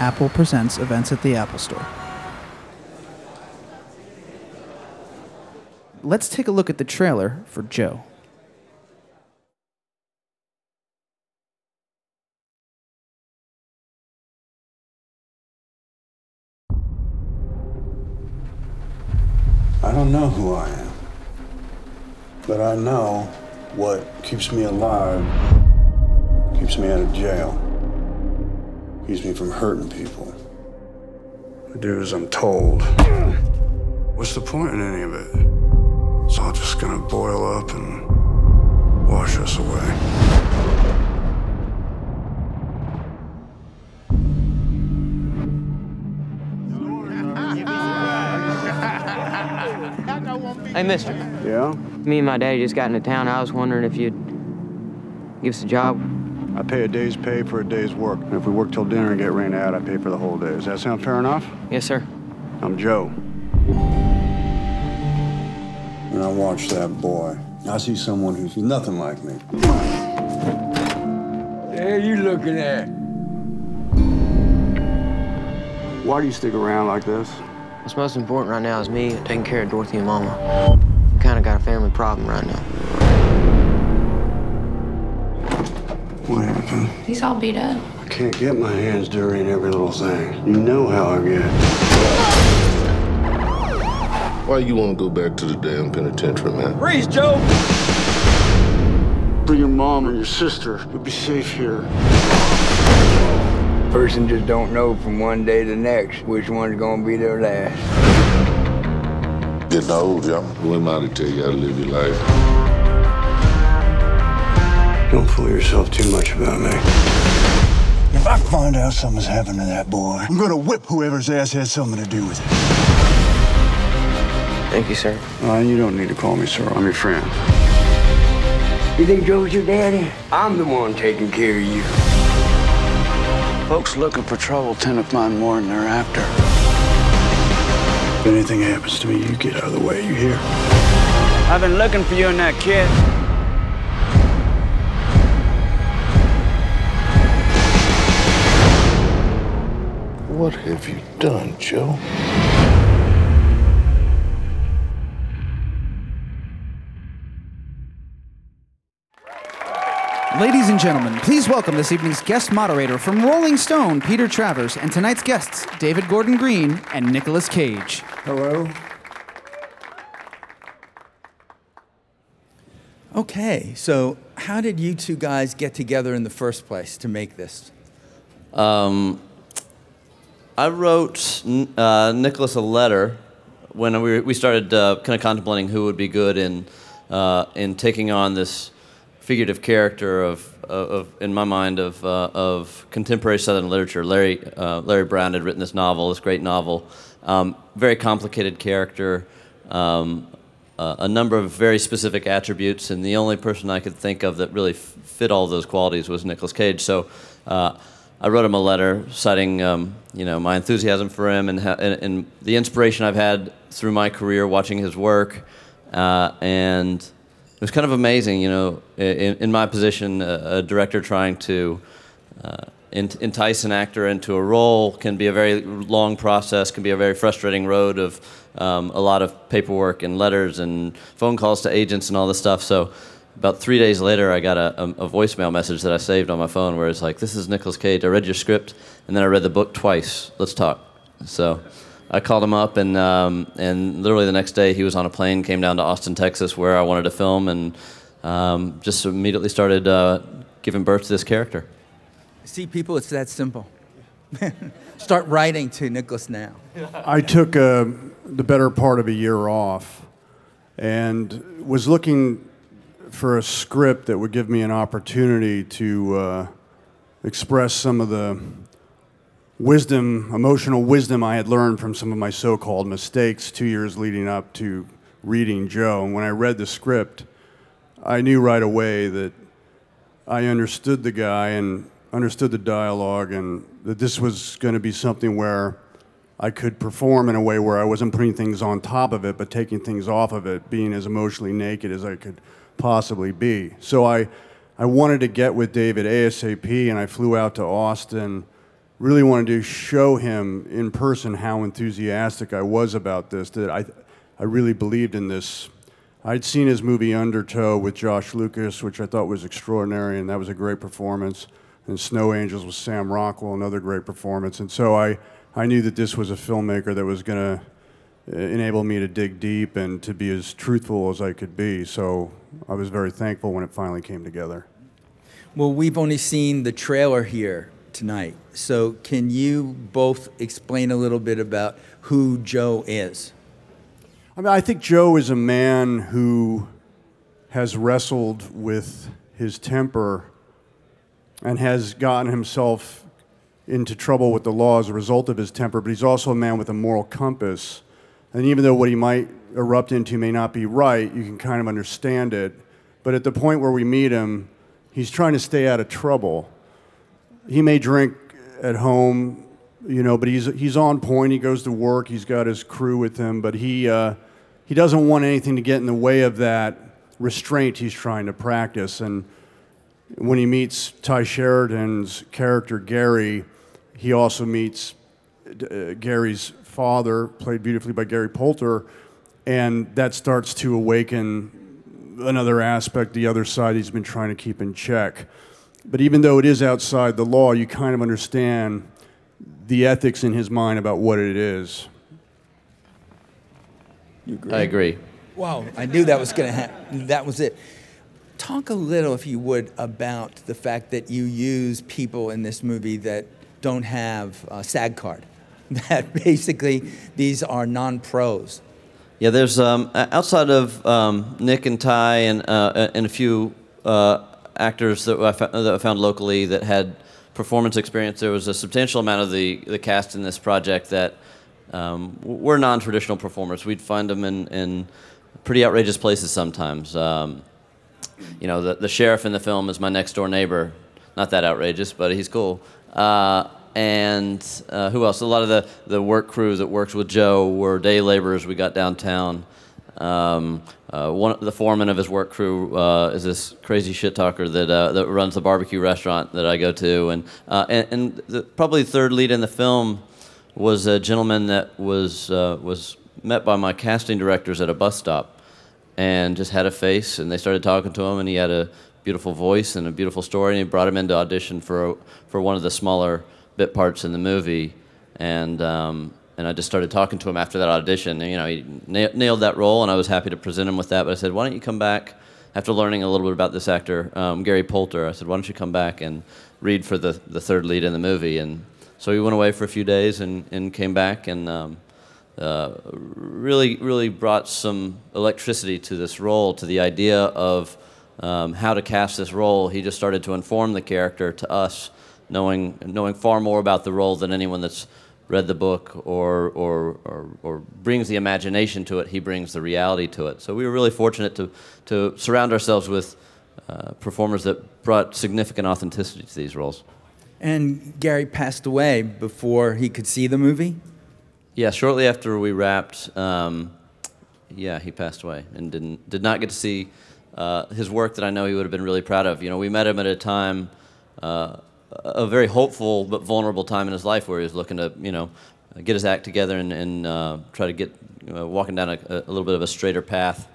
Apple Presents events at the Apple Store. Let's take a look at the trailer for Joe. I don't know who I am, but I know what keeps me alive, keeps me out of jail, keeps me from hurting people. I do as I'm told. What's the point in any of it? It's all just gonna boil up and wash us away. Hey, mister. Yeah? Me and my daddy just got into town. I was wondering if you'd give us a job. I pay a day's pay for a day's work. And if we work till dinner and get rained out, I pay for the whole day. Does that sound fair enough? Yes, sir. I'm Joe. And I watch that boy. I see someone who's nothing like me. Hey, you looking at? Why do you stick around like this? What's most important right now is me taking care of Dorothy and Mama. We kind of got a family problem right now. What happened? He's all beat up. I can't get my hands dirty in every little thing. You know how I get. Why you want to go back to the damn penitentiary, man? Freeze, Joe! For your mom and your sister, you'll be safe here. Person just don't know from one day to the next which one's gonna be their last. Getting old, Joe. Who am I to tell you how to live your life? Don't fool yourself too much about me. If I find out something's happened to that boy, I'm gonna whip whoever's ass has something to do with it. Thank you, sir. Uh, you don't need to call me sir. I'm your friend. You think Joe's your daddy? I'm the one taking care of you. Folks looking for trouble tend to find more than they're after. If anything happens to me, you get out of the way, you hear? I've been looking for you and that kid. What have you done, Joe? Ladies and gentlemen, please welcome this evening's guest moderator from Rolling Stone, Peter Travers, and tonight's guests, David Gordon Green and Nicolas Cage. Hello? Okay, so how did you two guys get together in the first place to make this? Um, I wrote uh, Nicolas a letter when we, we started uh, kind of contemplating who would be good in, uh, in taking on this figurative character of, of, of in my mind, of, uh, of contemporary Southern literature. Larry, uh, Larry Brown had written this novel, this great novel, um, very complicated character, um, uh, a number of very specific attributes, and the only person I could think of that really f- fit all those qualities was Nicolas Cage. So uh, I wrote him a letter citing, um, you know, my enthusiasm for him and, ha- and, and the inspiration I've had through my career watching his work, uh, and it was kind of amazing, you know, in, in my position, a, a director trying to uh, ent- entice an actor into a role can be a very long process, can be a very frustrating road of um, a lot of paperwork and letters and phone calls to agents and all this stuff. So about three days later, I got a, a, a voicemail message that I saved on my phone where it's like, "This is Nicolas Cage. I read your script, and then I read the book twice. Let's talk." So I called him up, and um, and literally the next day he was on a plane, came down to Austin, Texas, where I wanted to film, and um, just immediately started uh, giving birth to this character. See, people, it's that simple. Start writing to Nicolas now. I took uh, the better part of a year off and was looking for a script that would give me an opportunity to uh, express some of the wisdom, emotional wisdom I had learned from some of my so called mistakes two years leading up to reading Joe. And when I read the script, I knew right away that I understood the guy and understood the dialogue, and that this was going to be something where I could perform in a way where I wasn't putting things on top of it, but taking things off of it, being as emotionally naked as I could possibly be. So I, I wanted to get with David ASAP, and I flew out to Austin really wanted to show him in person how enthusiastic I was about this, that I, I really believed in this. I'd seen his movie Undertow with Josh Lucas, which I thought was extraordinary, and that was a great performance. And Snow Angels with Sam Rockwell, another great performance. And so I, I knew that this was a filmmaker that was going to Uh, enable me to dig deep and to be as truthful as I could be. So I was very thankful when it finally came together. Well, we've only seen the trailer here tonight. So can you both explain a little bit about who Joe is? I mean, I think Joe is a man who has wrestled with his temper and has gotten himself into trouble with the law as a result of his temper, but he's also a man with a moral compass. And even though what he might erupt into may not be right, you can kind of understand it. But at the point where we meet him, he's trying to stay out of trouble. He may drink at home, you know, but he's, he's on point. He goes to work. He's got his crew with him, but he, uh, he doesn't want anything to get in the way of that restraint he's trying to practice. And when he meets Tye Sheridan's character, Gary, he also meets uh, Gary's father, played beautifully by Gary Poulter, and that starts to awaken another aspect, the other side he's been trying to keep in check. But even though it is outside the law, you kind of understand the ethics in his mind about what it is. You agree? I agree. Wow, I knew that was going to happen. That was it. Talk a little, if you would, about the fact that you use people in this movie that don't have a SAG card. That basically these are non pros. Yeah, there's um, outside of um, Nick and Tye and uh, and a few uh, actors that I, found, that I found locally that had performance experience. There was a substantial amount of the the cast in this project that um, were non-traditional performers. We'd find them in, in pretty outrageous places sometimes. Um, you know, the, the sheriff in the film is my next door neighbor. Not that outrageous, but he's cool. Uh, and uh, who else? A lot of the, the work crew that works with Joe were day laborers we got downtown. Um, uh, one the foreman of his work crew uh, is this crazy shit talker that uh, that runs the barbecue restaurant that I go to, and uh, and, and the, probably the third lead in the film was a gentleman that was uh, was met by my casting directors at a bus stop, and just had a face, and they started talking to him, and he had a beautiful voice and a beautiful story, and he brought him into audition for for one of the smaller bit parts in the movie, and um, and I just started talking to him after that audition. And, you know, he na- nailed that role, and I was happy to present him with that. But I said, why don't you come back after learning a little bit about this actor, um, Gary Poulter? I said, why don't you come back and read for the the third lead in the movie? And so he went away for a few days and and came back and. Um, uh, really, really brought some electricity to this role, to the idea of um, how to cast this role. He just started to inform the character to us knowing, knowing far more about the role than anyone that's read the book or, or, or, or, brings the imagination to it, he brings the reality to it. So we were really fortunate to, to surround ourselves with uh, performers that brought significant authenticity to these roles. And Gary passed away before he could see the movie? Yeah, shortly after we wrapped, um, yeah, he passed away and didn't, did not get to see uh, his work that I know he would have been really proud of. You know, we met him at a time uh, a very hopeful but vulnerable time in his life where he was looking to, you know, get his act together and, and uh, try to get uh, walking down a, a, little bit of a straighter path.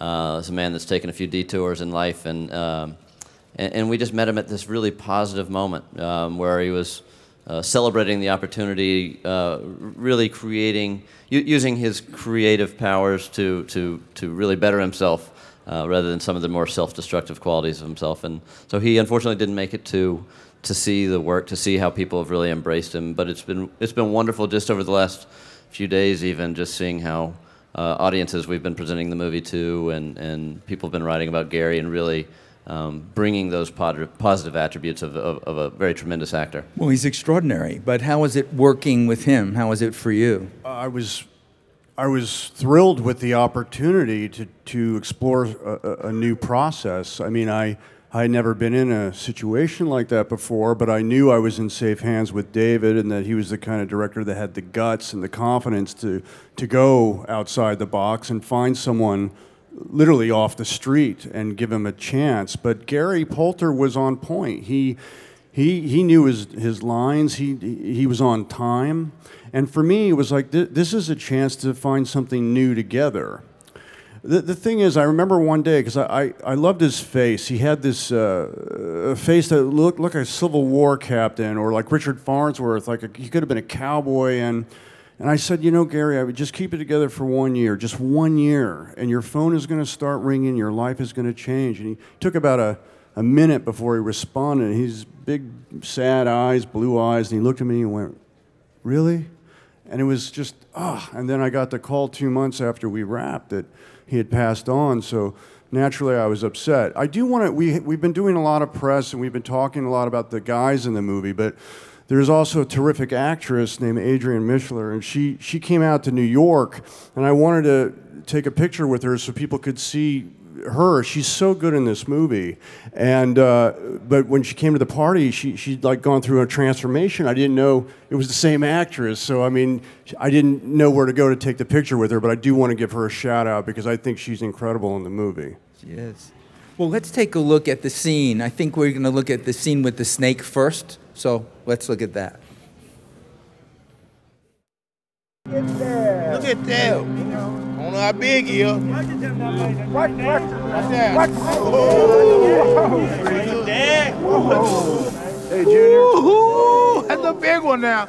Uh, as a man that's taken a few detours in life, and, um, and, and we just met him at this really positive moment um, where he was uh, celebrating the opportunity, uh, really creating, using his creative powers to to to really better himself. Uh, rather than some of the more self-destructive qualities of himself, and so he unfortunately didn't make it to to see the work, to see how people have really embraced him. But it's been it's been wonderful just over the last few days, even just seeing how uh, audiences we've been presenting the movie to, and and people have been writing about Gary and really. Um, bringing those positive attributes of, of, of, a very tremendous actor. Well, he's extraordinary. But how was it working with him? How was it for you? I was, I was thrilled with the opportunity to to explore a, a new process. I mean, I I had never been in a situation like that before, but I knew I was in safe hands with David and that he was the kind of director that had the guts and the confidence to, to go outside the box and find someone literally off the street and give him a chance. But Gary Poulter was on point. He, He, he knew his, his lines, he, he was on time. And for me, it was like, th- this is a chance to find something new together. The, the thing is, I remember one day, because I, I, I loved his face. He had this uh, face that looked, like a Civil War captain or like Richard Farnsworth, like a, he could have been a cowboy. And, and I said, you know, Gary, I would just keep it together for one year, just one year, and your phone is going to start ringing, your life is going to change. And he took about a, a minute before he responded. He's big, sad eyes, blue eyes, and he looked at me and went, Really? And it was just, ah. And then I got the call two months after we wrapped that he had passed on. So naturally, I was upset. I do want to, we, we've been doing a lot of press and we've been talking a lot about the guys in the movie, but there's also a terrific actress named Adrienne Mishler, and she, she came out to New York, and I wanted to take a picture with her so people could see her. She's so good in this movie, and uh, but when she came to the party, she she'd like gone through a transformation. I didn't know it was the same actress, so I mean, I didn't know where to go to take the picture with her. But I do want to give her a shout out because I think she's incredible in the movie. She is. Well, let's take a look at the scene. I think we're going to look at the scene with the snake first. So let's look at that. Look at that. I don't know how big he is. Watch, watch, watch. Hey, Junior. Ooh, that's a big one now.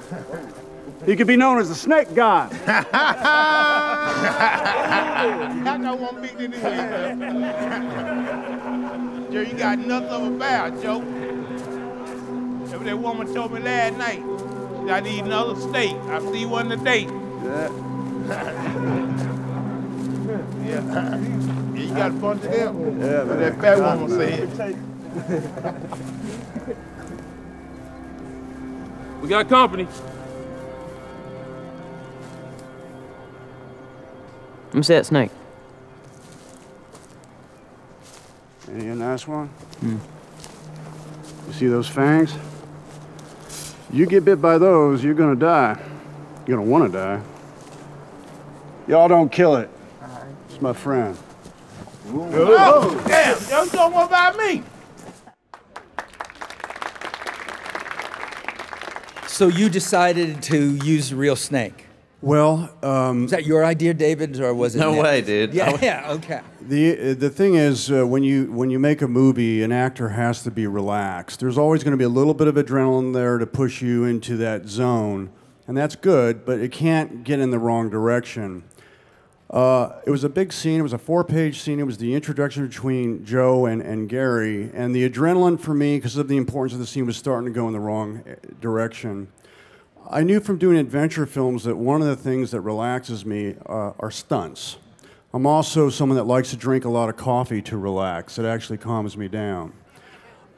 He could be known as the snake god. I got one big than this. Joe, you got nothing of a bear, Joe. If that woman told me last night that I need another steak, I see one today. Yeah. Yeah. yeah, you got a bunch of them. Yeah, What man. that fat woman said. We got company. Let me see that snake. Ain't he a nice one? Hmm. You see those fangs? You get bit by those, you're gonna die. You're gonna wanna die. Y'all don't kill it. It's my friend. Oh, damn, y'all don't want about me. So you decided to use a real snake. Well, um, Was that your idea, David, or was it? No Nick's? way, dude. Yeah, would- yeah, okay. The the thing is, uh, when you when you make a movie, an actor has to be relaxed. There's always going to be a little bit of adrenaline there to push you into that zone, and that's good. But it can't get in the wrong direction. Uh, it was a big scene. It was a four-page scene. It was the introduction between Joe and, and Gary, and the adrenaline for me, because of the importance of the scene, was starting to go in the wrong eh, direction. I knew from doing adventure films that one of the things that relaxes me uh, are stunts. I'm also someone that likes to drink a lot of coffee to relax. It actually calms me down.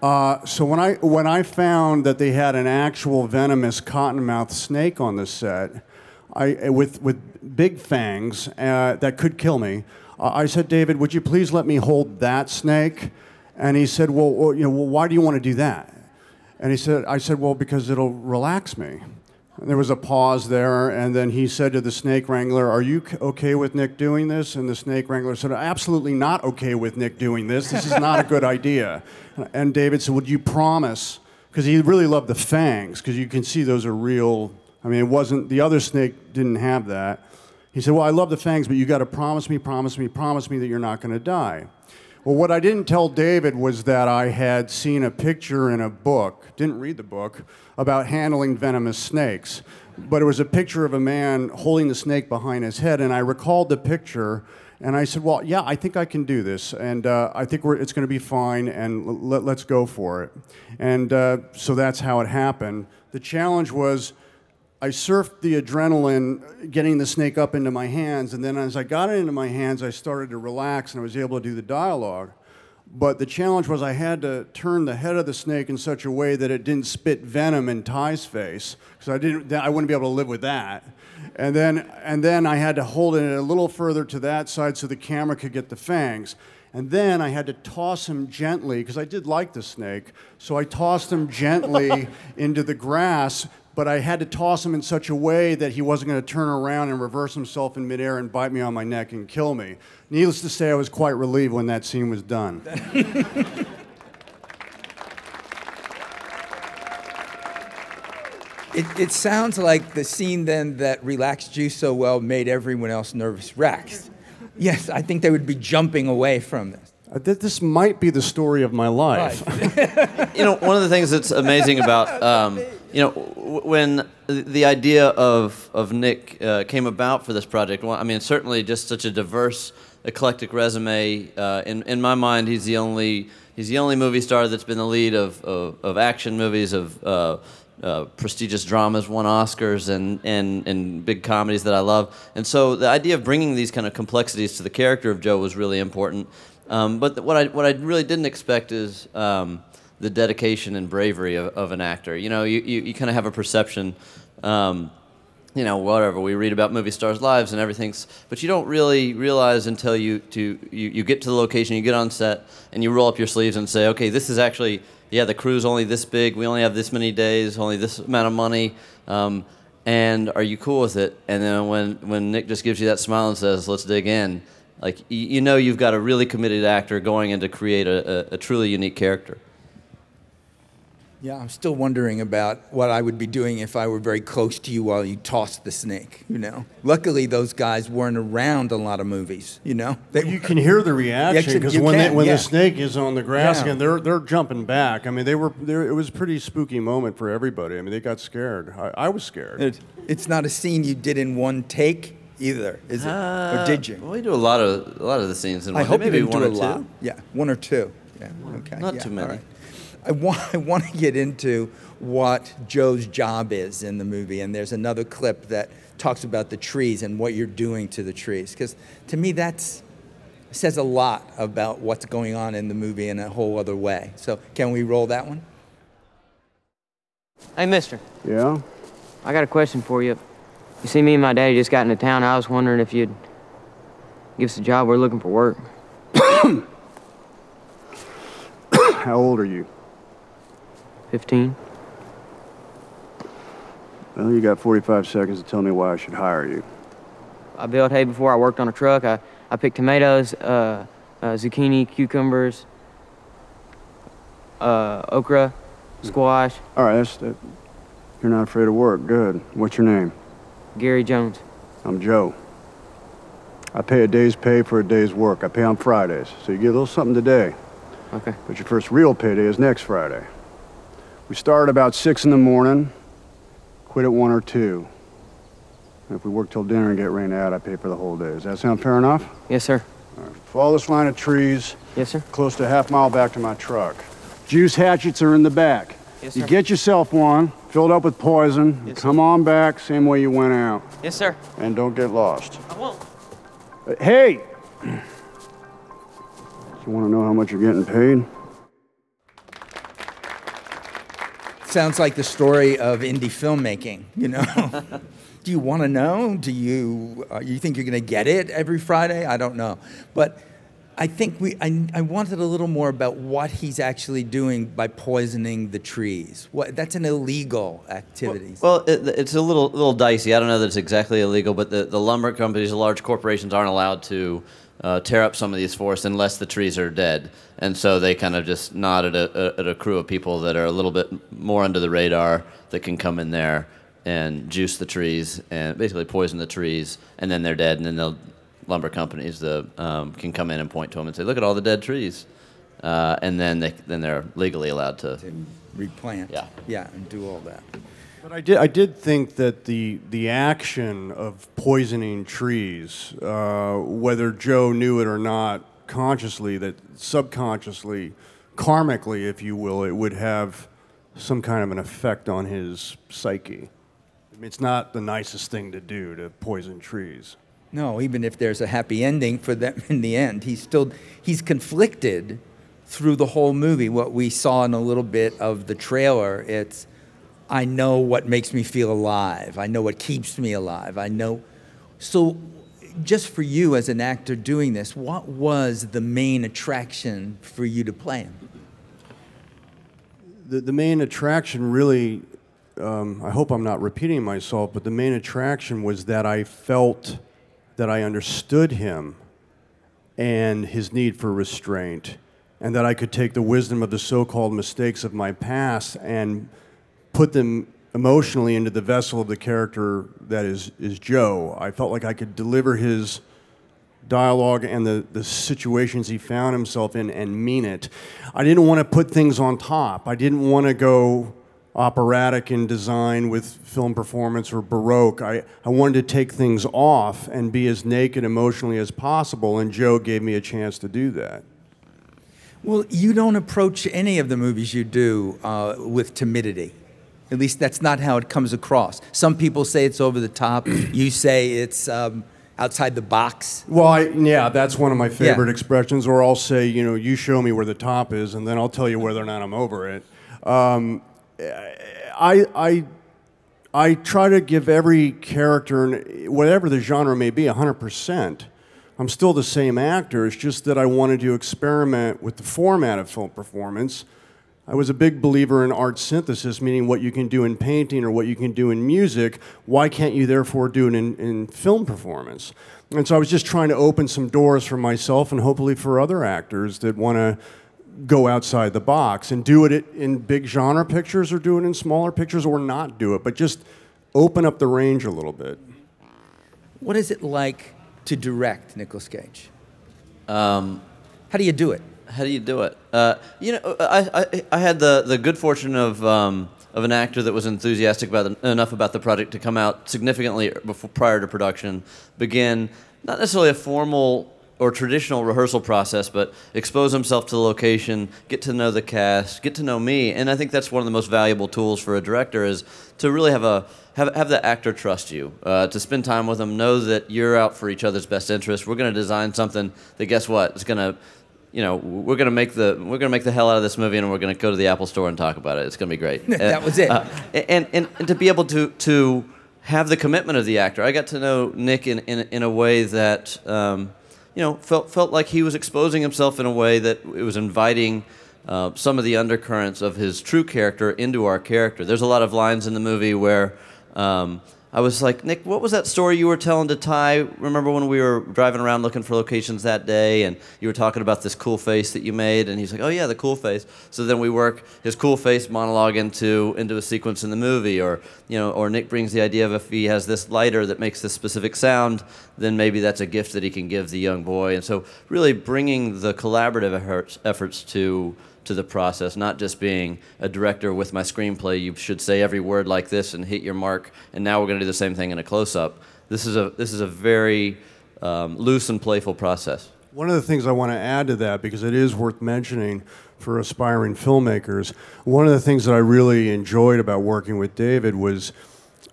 Uh, so when I when I found that they had an actual venomous cottonmouth snake on the set, I with with big fangs uh, that could kill me, uh, I said, David, would you please let me hold that snake? And he said, Well, well you know, well, why do you want to do that? And he said, I said, Well, because it'll relax me. And there was a pause there, and then he said to the snake wrangler, Are you okay with Nick doing this? And the snake wrangler said, Absolutely not okay with Nick doing this. This is not a good idea. And David said, Would you promise? Because he really loved the fangs, because you can see those are real. I mean, it wasn't, the other snake didn't have that. He said, Well, I love the fangs, but you got to promise me, promise me, promise me that you're not going to die. Well, what I didn't tell David was that I had seen a picture in a book, didn't read the book, about handling venomous snakes. But it was a picture of a man holding the snake behind his head, and I recalled the picture, and I said, Well, yeah, I think I can do this, and uh, I think it's going to be fine, and l- let, let's go for it. And uh, so that's how it happened. The challenge was I surfed the adrenaline getting the snake up into my hands, and then as I got it into my hands, I started to relax and I was able to do the dialogue. But the challenge was I had to turn the head of the snake in such a way that it didn't spit venom in Tye's face, because I didn't. I wouldn't be able to live with that. And then, and then I had to hold it a little further to that side so the camera could get the fangs. And then I had to toss him gently, because I did like the snake. So I tossed him gently into the grass, but I had to toss him in such a way that he wasn't going to turn around and reverse himself in midair and bite me on my neck and kill me. Needless to say, I was quite relieved when that scene was done. It, it sounds like the scene then that relaxed you so well made everyone else nervous wrecks. Yes, I think they would be jumping away from this. Uh, th- This might be the story of my life. you know, one of the things that's amazing about, um, you know, w- when the idea of, of Nick uh, came about for this project, well, I mean, certainly just such a diverse, eclectic resume. Uh, in, in my mind, he's the only he's the only movie star that's been the lead of, of, of action movies, of uh, uh, prestigious dramas, won Oscars, and, and, and big comedies that I love. And so the idea of bringing these kind of complexities to the character of Joe was really important. Um, but what I what I really didn't expect is um, the dedication and bravery of, of an actor. You know, you, you, you kind of have a perception. Um, you know, whatever we read about movie stars' lives and everything's, but you don't really realize until you to you, you get to the location, you get on set, and you roll up your sleeves and say, okay, this is actually yeah, the crew's only this big, we only have this many days, only this amount of money, um, and are you cool with it? And then when when Nick just gives you that smile and says, let's dig in, like you, you know you've got a really committed actor going in to create a, a, a truly unique character. Yeah, I'm still wondering about what I would be doing if I were very close to you while you tossed the snake, you know? Luckily, those guys weren't around a lot of movies, you know? They, You can hear the reaction because you when, they, when yeah. the snake is on the grass Yeah. again, they're they're jumping back. I mean, they were they it was a pretty spooky moment for everybody. I mean, they got scared. I, I was scared. it, it's not a scene you did in one take either, is it? or uh, did you? Well, we do a lot of a lot of the scenes in one I one. hope maybe you didn't one do or a two. lot. Yeah, one or two. Yeah, okay. Not yeah, too many. right. I want, I want to get into what Joe's job is in the movie, and there's another clip that talks about the trees and what you're doing to the trees, because to me that says a lot about what's going on in the movie in a whole other way. So can we roll that one? Hey, mister, Yeah? I got a question for you. You see, me and my daddy just got into town. I was wondering if you'd give us a job. We're looking for work. How old are you? 15. Well, you got 45 seconds to tell me why I should hire you. I baled hay before. I worked on a truck. I, I picked tomatoes, uh, uh, zucchini, cucumbers, uh, okra, squash. All right, that's that. You're not afraid of work. Good. What's your name? Gary Jones. I'm Joe. I pay a day's pay for a day's work. I pay on Fridays, so you get a little something today. Okay. But your first real payday is next Friday. We start about 6 in the morning, quit at 1 or 2. And if we work till dinner and get rained out, I pay for the whole day. Does that sound fair enough? Yes, sir. Follow this line of trees Yes, sir. close to a half mile back to my truck. Juice hatchets are in the back. Yes, sir. you get yourself one, filled up with poison, Yes, come on back, same way you went out, Yes, sir. and don't get lost. I won't. Hey! You want to know how much you're getting paid? Sounds like the story of indie filmmaking, you know? Do you want to know? Do you, uh, you think you're going to get it every Friday? I don't know. But I think we, I, I wanted a little more about what he's actually doing by poisoning the trees. What, that's an illegal activity. Well, it, it's a little little dicey. I don't know that it's exactly illegal, but the, the lumber companies, the large corporations, aren't allowed to uh, tear up some of these forests unless the trees are dead. And so they kind of just nod at a, at a crew of people that are a little bit more under the radar that can come in there and juice the trees and basically poison the trees, and then they're dead. And then the lumber companies the, um, can come in and point to them and say, "Look at all the dead trees," uh, and then they then they're legally allowed to. to replant. Yeah. Yeah, and do all that. But I did, I did think that the the action of poisoning trees, uh, whether Joe knew it or not, consciously, that subconsciously, karmically, if you will, it would have some kind of an effect on his psyche. I mean, it's not the nicest thing to do to poison trees. No, even if there's a happy ending for them in the end, he's still he's conflicted through the whole movie. What we saw in a little bit of the trailer, it's I know what makes me feel alive. I know what keeps me alive. I know so just for you as an actor doing this, what was the main attraction for you to play him? the, the main attraction really um, i hope i'm not repeating myself but the main attraction was that i felt that i understood him and his need for restraint and that i could take the wisdom of the so-called mistakes of my past and put them emotionally into the vessel of the character that is is Joe. I felt like I could deliver his dialogue and the, the situations he found himself in and mean it. I didn't want to put things on top. I didn't want to go operatic in design with film performance or baroque. I, I wanted to take things off and be as naked emotionally as possible, and Joe gave me a chance to do that. Well, you don't approach any of the movies you do uh, with timidity. At least that's not how it comes across. Some people say it's over the top. you say it's um, outside the box. Well, I, yeah, that's one of my favorite yeah. expressions. Or I'll say, you know, you show me where the top is, and then I'll tell you whether or not I'm over it. Um, I, I, I try to give every character, whatever the genre may be, 100%. I'm still the same actor. It's just that I wanted to experiment with the format of film performance. I was a big believer in art synthesis, meaning what you can do in painting or what you can do in music. Why can't you therefore do it in, in film performance? And so I was just trying to open some doors for myself and hopefully for other actors that want to go outside the box and do it in big genre pictures or do it in smaller pictures or not do it, but just open up the range a little bit. What is it like to direct Nicolas Cage? Um, how do you do it? How do you do it? Uh, you know, I, I, I, had the, the good fortune of, um, of an actor that was enthusiastic about the, enough about the project to come out significantly before, prior to production, begin not necessarily a formal or traditional rehearsal process, but expose himself to the location, get to know the cast, get to know me, and I think that's one of the most valuable tools for a director is to really have a have, have the actor trust you, uh, to spend time with them, know that you're out for each other's best interest. We're going to design something that, guess what, going to you know, we're gonna make the we're gonna make the hell out of this movie, and we're gonna go to the Apple Store and talk about it. It's gonna be great. that was it. Uh, and, and and to be able to to have the commitment of the actor, I got to know Nick in in, in a way that um, you know, felt felt like he was exposing himself in a way that it was inviting uh, some of the undercurrents of his true character into our character. There's a lot of lines in the movie where um, I was like, Nick, what was that story you were telling to Tye? Remember when we were driving around looking for locations that day, and you were talking about this cool face that you made, and he's like, oh yeah, the cool face. So then we work his cool face monologue into into a sequence in the movie, or you know, or Nick brings the idea of if he has this lighter that makes this specific sound, then maybe that's a gift that he can give the young boy. And so really bringing the collaborative efforts, efforts to to the process, not just being a director with my screenplay. You should say every word like this and hit your mark. And now we're going to do the same thing in a close-up. This is a this is a very um, loose and playful process. One of the things I want to add to that, because it is worth mentioning for aspiring filmmakers, one of the things that I really enjoyed about working with David was,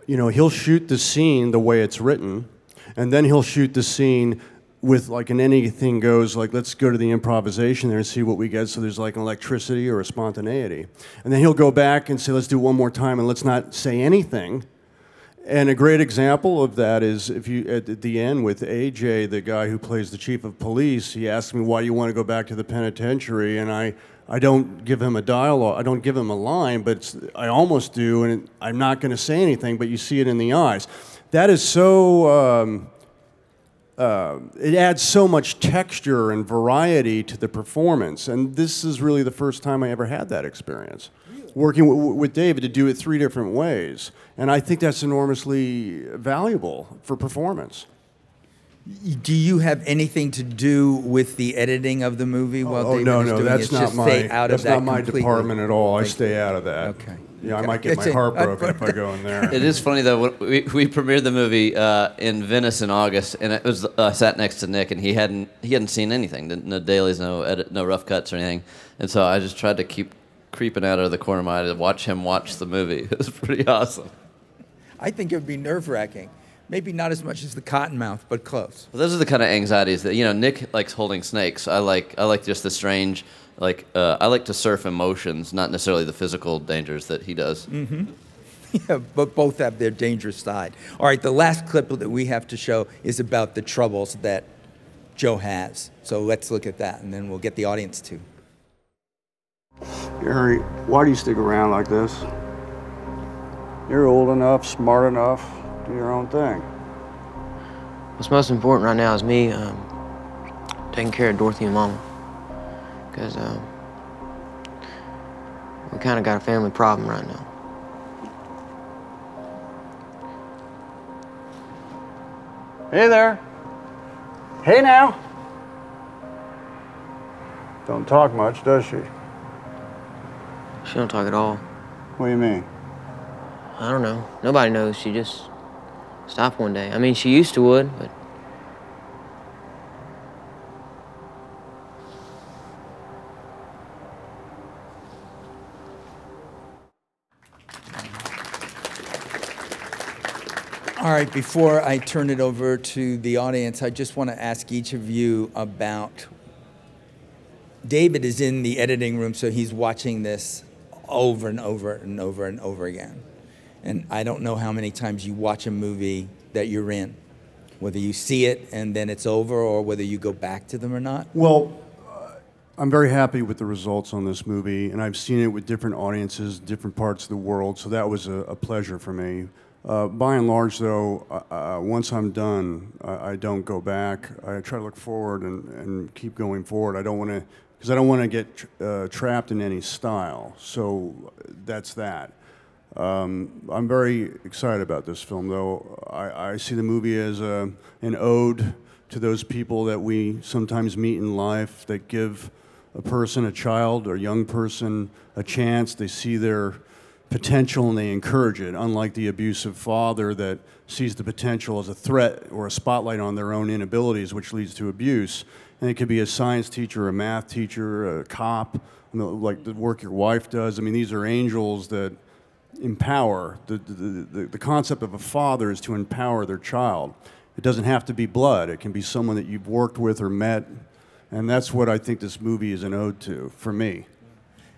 you know, he'll shoot the scene the way it's written, and then he'll shoot the scene with like an anything goes like let's go to the improvisation there and see what we get so there's like an electricity or a spontaneity and then he'll go back and say let's do one more time and let's not say anything and a great example of that is if you at the end with aj the guy who plays the chief of police he asks me why you want to go back to the penitentiary and i I don't give him a dialogue. I don't give him a line, but I almost do, and I'm not going to say anything. But you see it in the eyes. That is so um, uh, it adds so much texture and variety to the performance. And this is really the first time I ever had that experience. Working w- with David to do it three different ways. And I think that's enormously valuable for performance. Do you have anything to do with the editing of the movie while oh, David no, is no, doing that's it? not Just my stay out that's of that not my completely. department at all. I stay out of that. Okay. Yeah, I might get my heart broken if I go in there. It is funny though. We, we premiered the movie uh, in Venice in August, and it was uh, I sat next to Nick, and he hadn't he hadn't seen anything, no dailies, no edit, no rough cuts or anything, and so I just tried to keep creeping out of the corner of my eye to watch him watch the movie. It was pretty awesome. I think it would be nerve wracking. Maybe not as much as the Cottonmouth, but close. Well, those are the kind of anxieties that you know. Nick likes holding snakes. I like I like just the strange like uh, I like to surf emotions, not necessarily the physical dangers that he does. Mm-hmm. Yeah, but both have their dangerous side. All right, the last clip that we have to show is about the troubles that Joe has. So let's look at that, and then we'll get the audience to. Gary, why do you stick around like this? You're old enough, smart enough, do your own thing. What's most important right now is me um, taking care of Dorothy and Mama. Because um, we kind of got a family problem right now. Hey there. Hey now. Don't talk much, does she? She don't talk at all. What do you mean? I don't know. Nobody knows. She just stopped one day. I mean, she used to would, but All right, before I turn it over to the audience, I just want to ask each of you about. David is in the editing room, so he's watching this over and over and over and over again. And I don't know how many times you watch a movie that you're in, whether you see it and then it's over or whether you go back to them or not. Well, uh, I'm very happy with the results on this movie, and I've seen it with different audiences, different parts of the world, so that was a, a pleasure for me. Uh, by and large, though, uh, once I'm done, I, I don't go back. I try to look forward and, and keep going forward. I don't want to, because I don't want to get uh, trapped in any style. So that's that. Um, I'm very excited about this film, though. I, I see the movie as a, an ode to those people that we sometimes meet in life that give a person, a child or young person, a chance. They see their potential and they encourage it, unlike the abusive father that sees the potential as a threat or a spotlight on their own inabilities, which leads to abuse. And it could be a science teacher, a math teacher, a cop, you know, like the work your wife does. I mean, these are angels that empower. The, the, the, the concept of a father is to empower their child. It doesn't have to be blood, it can be someone that you've worked with or met. And that's what I think this movie is an ode to for me.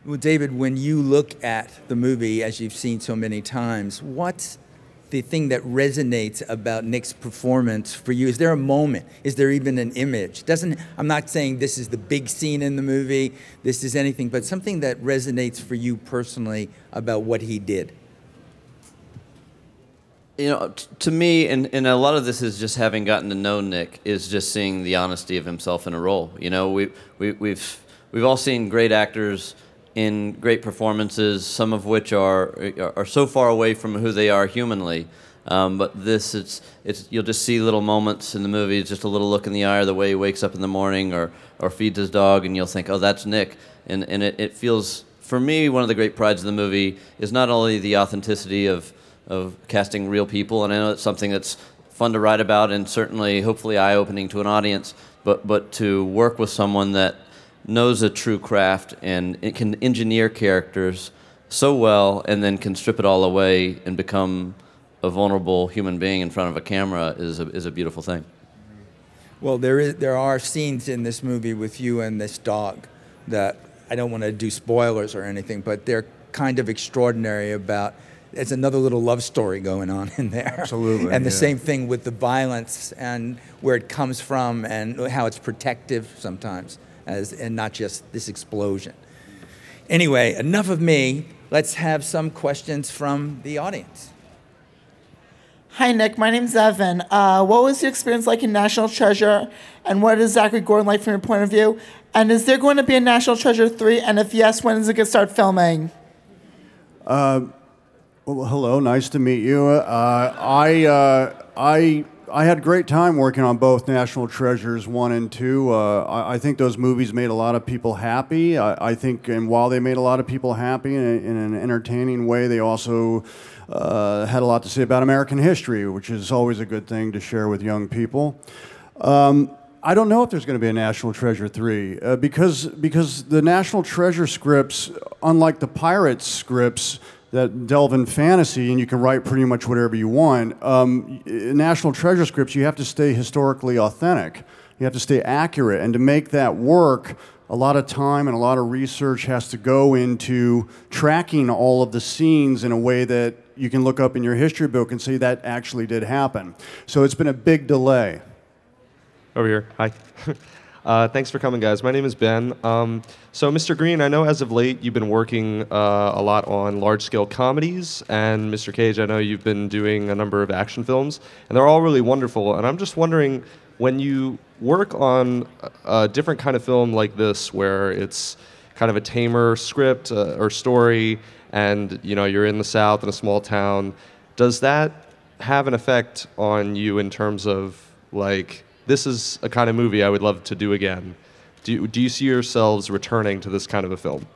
Well, David, when you look at the movie, as you've seen so many times, what's the thing that resonates about Nick's performance for you? Is there a moment? Is there even an image? Doesn't I'm not saying this is the big scene in the movie, this is anything, but something that resonates for you personally about what he did. You know, t- to me, and, and a lot of this is just having gotten to know Nick, is just seeing the honesty of himself in a role. You know, we, we, we've, we've all seen great actors in great performances, some of which are, are so far away from who they are humanly. Um, but this, it's, it's, you'll just see little moments in the movie, just a little look in the eye, or the way he wakes up in the morning, or, or feeds his dog, and you'll think, oh, that's Nick. And, and it, it feels, for me, one of the great prides of the movie is not only the authenticity of, of casting real people, and I know it's something that's fun to write about and certainly, hopefully, eye opening to an audience, but, but to work with someone that knows a true craft and it can engineer characters so well and then can strip it all away and become a vulnerable human being in front of a camera is a, is a beautiful thing. Well, there is there are scenes in this movie with you and this dog that I don't want to do spoilers or anything, but they're kind of extraordinary about it's another little love story going on in there. Absolutely, And the yeah. same thing with the violence and where it comes from and how it's protective sometimes as and not just this explosion. Anyway, enough of me. Let's have some questions from the audience. Hi, Nick. My name's Evan. Uh, what was your experience like in National Treasure, and what is Zachary Gordon like from your point of view? And is there going to be a National Treasure 3? And if yes, when is it going to start filming? Well, hello, nice to meet you. Uh, I, uh, I, I had great time working on both National Treasures 1 and 2. Uh, I, I think those movies made a lot of people happy. I, I think, and while they made a lot of people happy in, in an entertaining way, they also uh, had a lot to say about American history, which is always a good thing to share with young people. Um, I don't know if there's going to be a National Treasure 3 uh, because, because the National Treasure scripts, unlike the Pirates scripts that delve in fantasy and you can write pretty much whatever you want, um, National Treasure scripts, you have to stay historically authentic. You have to stay accurate. And to make that work, a lot of time and a lot of research has to go into tracking all of the scenes in a way that you can look up in your history book and see that actually did happen. So it's been a big delay. Over here. Hi. uh, thanks for coming, guys. My name is Ben. Um, so, Mr. Green, I know as of late you've been working uh, a lot on large scale comedies, and Mr. Cage, I know you've been doing a number of action films, and they're all really wonderful. And I'm just wondering when you work on a, different kind of film like this, where it's kind of a tamer script uh, or story, and you know you're in the South in a small town, does that have an effect on you in terms of like this is a kind of movie I would love to do again. Do you, do you see yourselves returning to this kind of a film?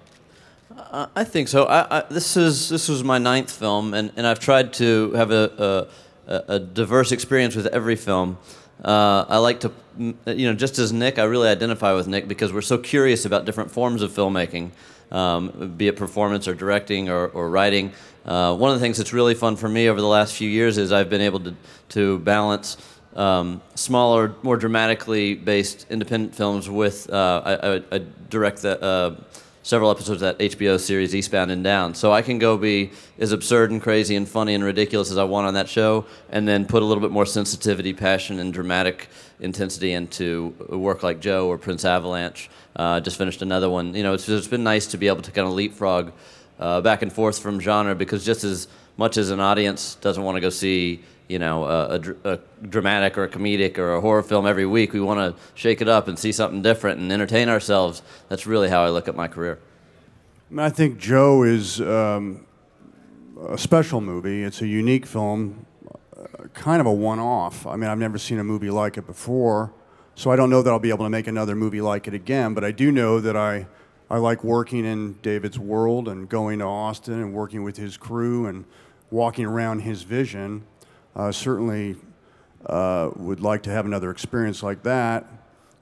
Uh, I think so. I, I, this is this was my ninth film, and, and I've tried to have a, a, a diverse experience with every film. Uh, I like to, you know, just as Nick, I really identify with Nick because we're so curious about different forms of filmmaking, um, be it performance or directing or, or writing. Uh, one of the things that's really fun for me over the last few years is I've been able to, to balance um, smaller, more dramatically based independent films with, uh, I, I, I direct the uh, several episodes of that HBO series Eastbound and Down. So I can go be as absurd and crazy and funny and ridiculous as I want on that show, and then put a little bit more sensitivity, passion, and dramatic intensity into work like Joe or Prince Avalanche. Uh, just finished another one. You know, it's, it's been nice to be able to kind of leapfrog uh, back and forth from genre because just as much as an audience doesn't want to go see you know, a, a, a, dramatic or a comedic or a horror film every week. We want to shake it up and see something different and entertain ourselves. That's really how I look at my career. I think Joe is um, a special movie. It's a unique film, uh, kind of a one off. I mean, I've never seen a movie like it before, so I don't know that I'll be able to make another movie like it again, but I do know that I. I like working in David's world and going to Austin and working with his crew and walking around his vision uh, certainly uh, would like to have another experience like that.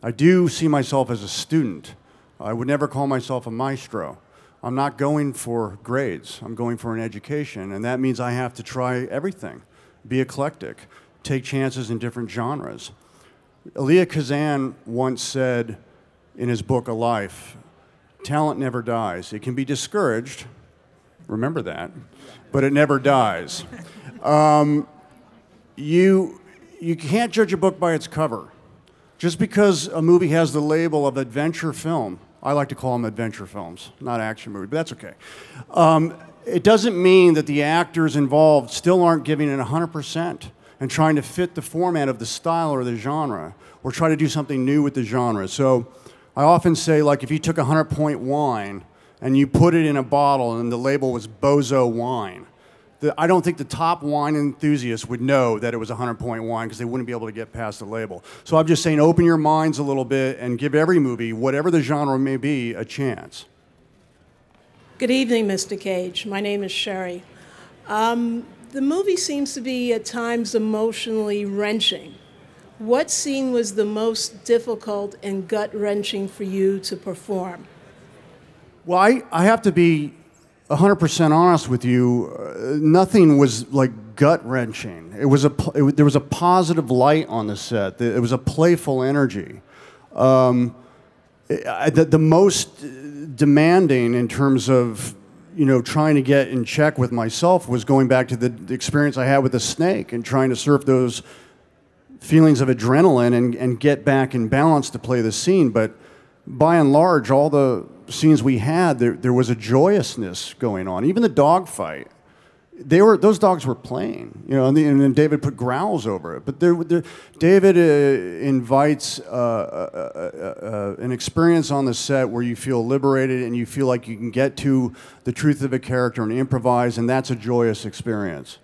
I do see myself as a student. I would never call myself a maestro. I'm not going for grades. I'm going for an education, and that means I have to try everything, be eclectic, take chances in different genres. Elia Kazan once said in his book A Life, talent never dies. It can be discouraged, remember that, but it never dies. Um, you, you can't judge a book by its cover. Just because a movie has the label of adventure film, I like to call them adventure films, not action movie, but that's okay. Um, it doesn't mean that the actors involved still aren't giving it 100% and trying to fit the format of the style or the genre or try to do something new with the genre. So I often say, like, if you took a 100 point wine and you put it in a bottle and the label was Bozo wine, the, I don't think the top wine enthusiasts would know that it was a 100 point wine because they wouldn't be able to get past the label. So I'm just saying, open your minds a little bit and give every movie, whatever the genre may be, a chance. Good evening, Mr. Cage. My name is Sherry. Um, the movie seems to be at times emotionally wrenching. What scene was the most difficult and gut wrenching for you to perform? Well, I, I have to be 100% honest with you, uh, nothing was like gut wrenching. It was a, it, there was a positive light on the set. It was a playful energy. Um, it, the, the most demanding in terms of you know trying to get in check with myself was going back to the, the experience I had with the snake and trying to surf those feelings of adrenaline and, and get back in balance to play the scene. But by and large, all the scenes we had, there, there was a joyousness going on. Even the dog fight, they were those dogs were playing, you know, and, the, and then David put growls over it. But there, there, David uh, invites uh, uh, uh, uh, an experience on the set where you feel liberated and you feel like you can get to the truth of a character and improvise, and that's a joyous experience.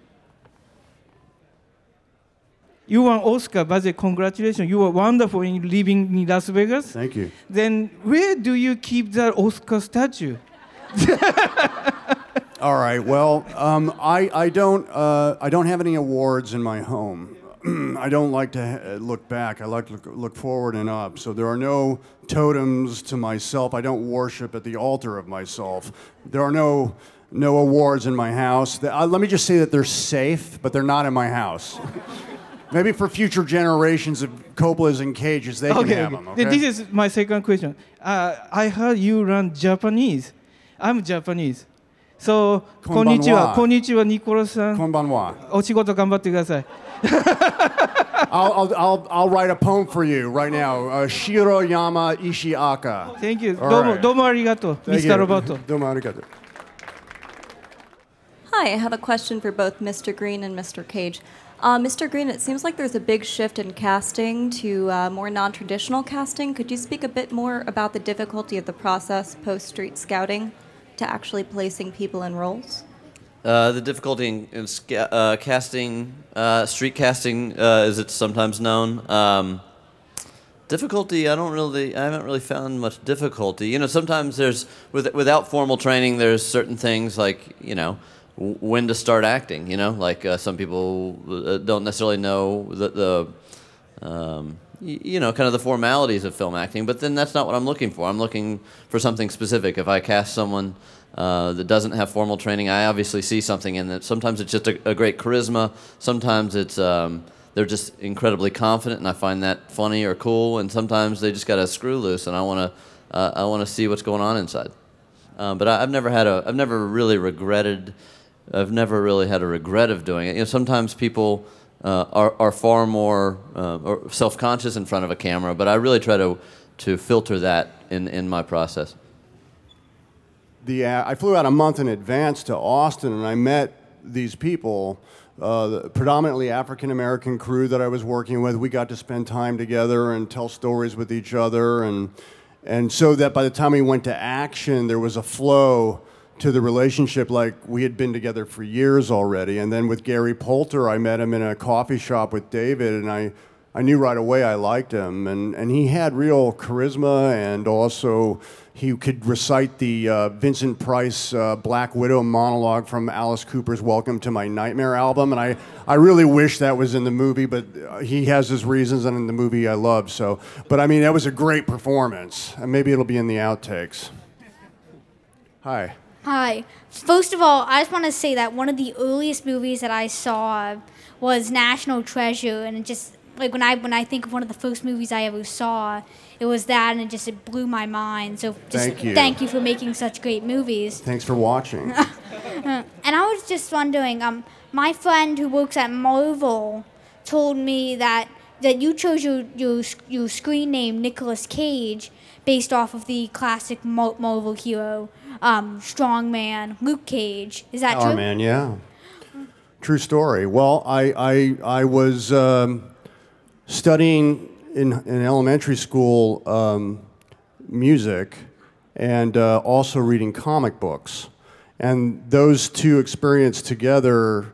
You won Oscar, Baze, congratulations. You were wonderful in living in Las Vegas. Thank you. Then where do you keep that Oscar statue? All right. Well, um, I, I don't uh, I don't have any awards in my home. I don't like to look back. I like to look, look forward and up. So there are no totems to myself. I don't worship at the altar of myself. There are no no awards in my house. Uh, let me just say that they're safe, but they're not in my house. Maybe for future generations of Coppolas and Cages, they okay, can have okay. them. Okay? This is my second question. Uh, I heard you learn Japanese. I'm Japanese. So, こんにちは。こんにちは、ニコラスさん。こんばんは。お仕事頑張ってください。 I'll, I'll, I'll, I'll write a poem for you right now. Uh, Shiroyama Ishiaka. Thank you. All どうも、 right. どうもありがとう、 Thank Mr. you. Roberto. どうもありがとう。 Hi, I have a question for both Mr. Green and Mr. Cage. Uh, Mr. Green, it seems like there's a big shift in casting to uh, more non traditional casting. Could you speak a bit more about the difficulty of the process post street scouting to actually placing people in roles? Uh, the difficulty in, in sca- uh, casting, uh, street casting, uh, as it's sometimes known. Um, difficulty, I don't really, I haven't really found much difficulty. You know, sometimes there's, with, without formal training, there's certain things like, you know, when to start acting. You know, like uh, some people uh, don't necessarily know the, the um, you know, kind of the formalities of film acting. But then that's not what I'm looking for. I'm looking for something specific. If I cast someone uh, that doesn't have formal training, I obviously see something in that. Sometimes it's just a, a great charisma. Sometimes it's um, they're just incredibly confident, and I find that funny or cool. And sometimes they just got a screw loose, and I want to uh, I want to see what's going on inside. Um, but I, I've never had a I've never really regretted. I've never really had a regret of doing it. You know, sometimes people uh, are, are far more uh, self-conscious in front of a camera, but I really try to to filter that in, in my process. the uh, I flew out a month in advance to Austin, and I met these people, uh, the predominantly African American crew that I was working with. We got to spend time together and tell stories with each other, and and so that by the time we went to action, there was a flow to the relationship like we had been together for years already. And then with Gary Poulter, I met him in a coffee shop with David, and I. I knew right away I liked him, and, and he had real charisma, and also he could recite the uh, Vincent Price uh, Black Widow monologue from Alice Cooper's Welcome to My Nightmare album, and I, I really wish that was in the movie, but uh, he has his reasons, and in the movie I love so. But I mean, that was a great performance, and maybe it'll be in the outtakes. Hi. Hi. First of all, I just want to say that one of the earliest movies that I saw was National Treasure, and it just like when I when I think of one of the first movies I ever saw, it was that, and it just it blew my mind. So just Thank you. thank you for making such great movies. Thanks for watching. And I was just wondering, um, my friend who works at Marvel told me that that you chose your your, your screen name Nicolas Cage based off of the classic Mar- Marvel hero, um, strongman Luke Cage. Is that Power true? Man, yeah. True story. Well, I, I, I was um, studying in, in elementary school um, music and uh, also reading comic books. And those two experiences together,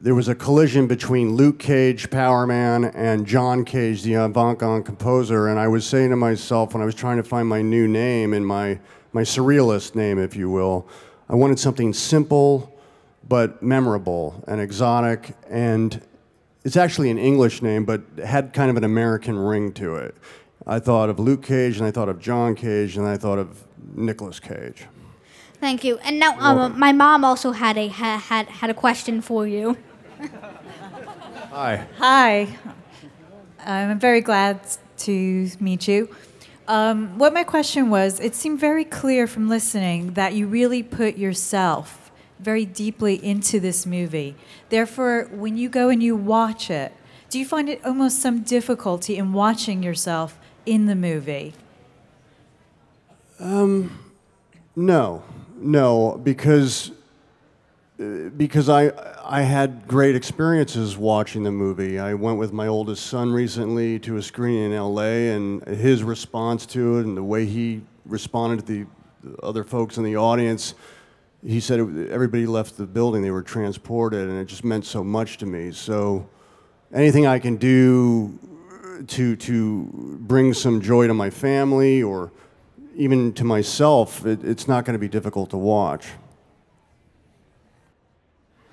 there was a collision between Luke Cage, Power Man, and John Cage, the avant-garde composer. And I was saying to myself when I was trying to find my new name in my, my surrealist name, if you will, I wanted something simple but memorable and exotic. And it's actually an English name, but had kind of an American ring to it. I thought of Luke Cage, and I thought of John Cage, and I thought of Nicolas Cage. Thank you. And now, um, my mom also had a ha- had had a question for you. Hi. Hi. I'm very glad to meet you. Um, what my question was, it seemed very clear from listening that you really put yourself very deeply into this movie. Therefore, when you go and you watch it, do you find it almost some difficulty in watching yourself in the movie? Um, no, no, because because I I had great experiences watching the movie. I went with my oldest son recently to a screening in L.A. and his response to it and the way he responded to the, the other folks in the audience. He said it, everybody left the building; they were transported, and it just meant so much to me. So, anything I can do to to bring some joy to my family or even to myself, it, it's not going to be difficult to watch.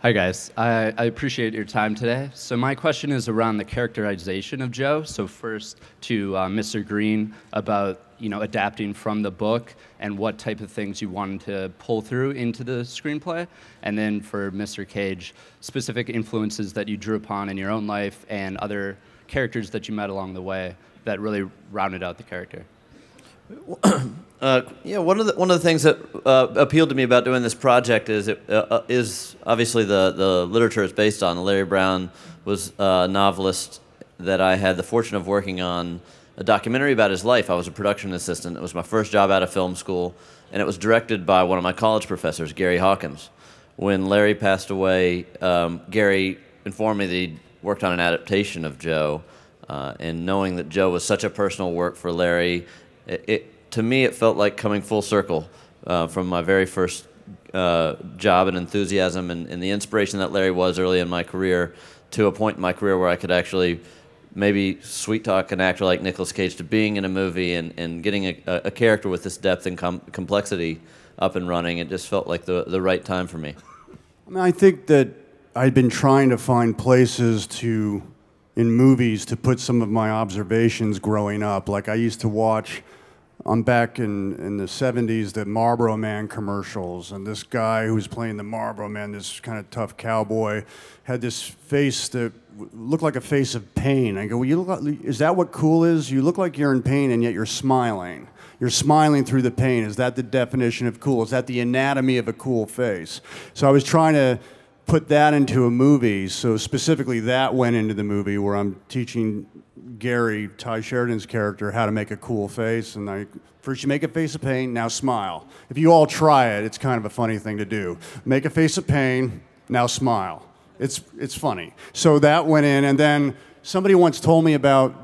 Hi, guys. I, I appreciate your time today. So, my question is around the characterization of Joe. So, first to uh, Mr. Green about you know adapting from the book and what type of things you wanted to pull through into the screenplay, and then for Mr. Cage, specific influences that you drew upon in your own life and other characters that you met along the way that really rounded out the character. Uh, yeah, one of the one of the things that uh, appealed to me about doing this project is it uh, uh, is obviously the the literature it's based on. Larry Brown was a novelist that I had the fortune of working on a documentary about his life. I was a production assistant. It was my first job out of film school, and it was directed by one of my college professors, Gary Hawkins. When Larry passed away, um, Gary informed me that he worked on an adaptation of Joe, uh, and knowing that Joe was such a personal work for Larry, it, it to me it felt like coming full circle uh, from my very first uh, job and enthusiasm and, and the inspiration that Larry was early in my career to a point in my career where I could actually maybe sweet talk an actor like Nicolas Cage to being in a movie and, and getting a, a character with this depth and com- complexity up and running. It just felt like the, the right time for me. I mean, I think that I'd been trying to find places to, in movies, to put some of my observations growing up. Like I used to watch, I'm back in, in the 70s, the Marlboro Man commercials. And this guy who was playing the Marlboro Man, this kind of tough cowboy, had this face that looked like a face of pain. I go, well, you look, like- is that what cool is? You look like you're in pain and yet you're smiling. You're smiling through the pain. Is that the definition of cool? Is that the anatomy of a cool face? So I was trying to put that into a movie. So specifically, that went into the movie where I'm teaching Gary, Tye Sheridan's character, how to make a cool face. And I first you make a face of pain, now smile. If you all try it, it's kind of a funny thing to do. Make a face of pain, now smile. It's it's funny. So that went in, and then somebody once told me about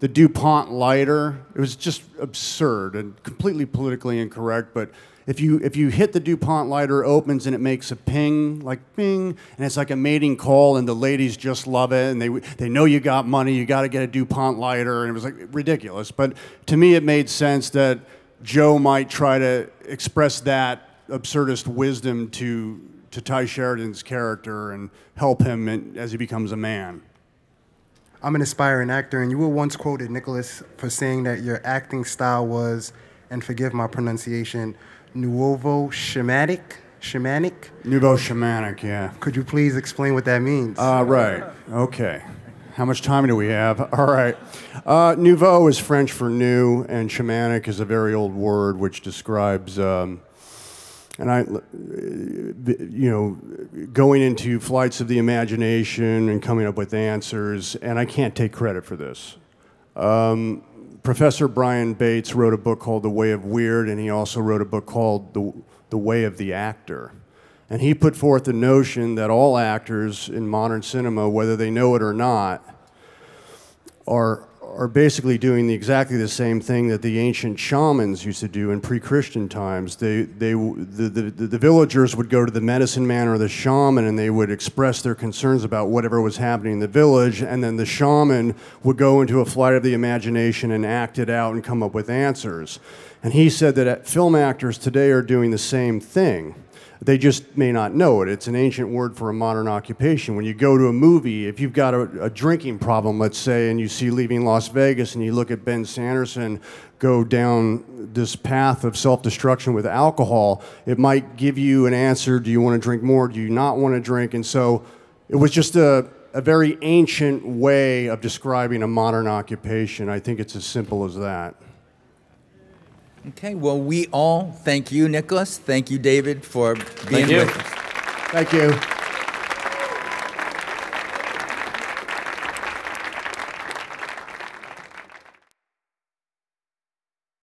the DuPont lighter. It was just absurd and completely politically incorrect, but if you if you hit the DuPont lighter, opens and it makes a ping, like ping, and it's like a mating call, and the ladies just love it, and they they know you got money, you got to get a DuPont lighter, and it was like ridiculous. But to me, it made sense that Joe might try to express that absurdist wisdom to to Tye Sheridan's character and help him in, as he becomes a man. I'm an aspiring actor, and you were once quoted, Nicolas, for saying that your acting style was, and forgive my pronunciation, nouveau shamanic. Shamanic? Nouveau shamanic, yeah. Could you please explain what that means? Uh, right. Okay. How much time do we have? All right. Uh, nouveau is French for new, and shamanic is a very old word which describes, um, and I, you know, going into flights of the imagination and coming up with answers. And I can't take credit for this. Um, Professor Brian Bates wrote a book called The Way of Wyrd, and he also wrote a book called The, the Way of the Actor. And he put forth the notion that all actors in modern cinema, whether they know it or not, are, are basically doing the, exactly the same thing that the ancient shamans used to do in pre-Christian times. They, they, the, the, the villagers would go to the medicine man or the shaman and they would express their concerns about whatever was happening in the village, and then the shaman would go into a flight of the imagination and act it out and come up with answers. And he said that film actors today are doing the same thing. They just may not know it. It's an ancient word for a modern occupation. When you go to a movie, if you've got a, a, drinking problem, let's say, and you see Leaving Las Vegas and you look at Ben Sanderson go down this path of self destruction with alcohol, it might give you an answer do you want to drink more? Do you not want to drink? And so it was just a, a very ancient way of describing a modern occupation. I think it's as simple as that. Okay, well, we all thank you, Nicolas. Thank you, David, for being you. with us. Thank you.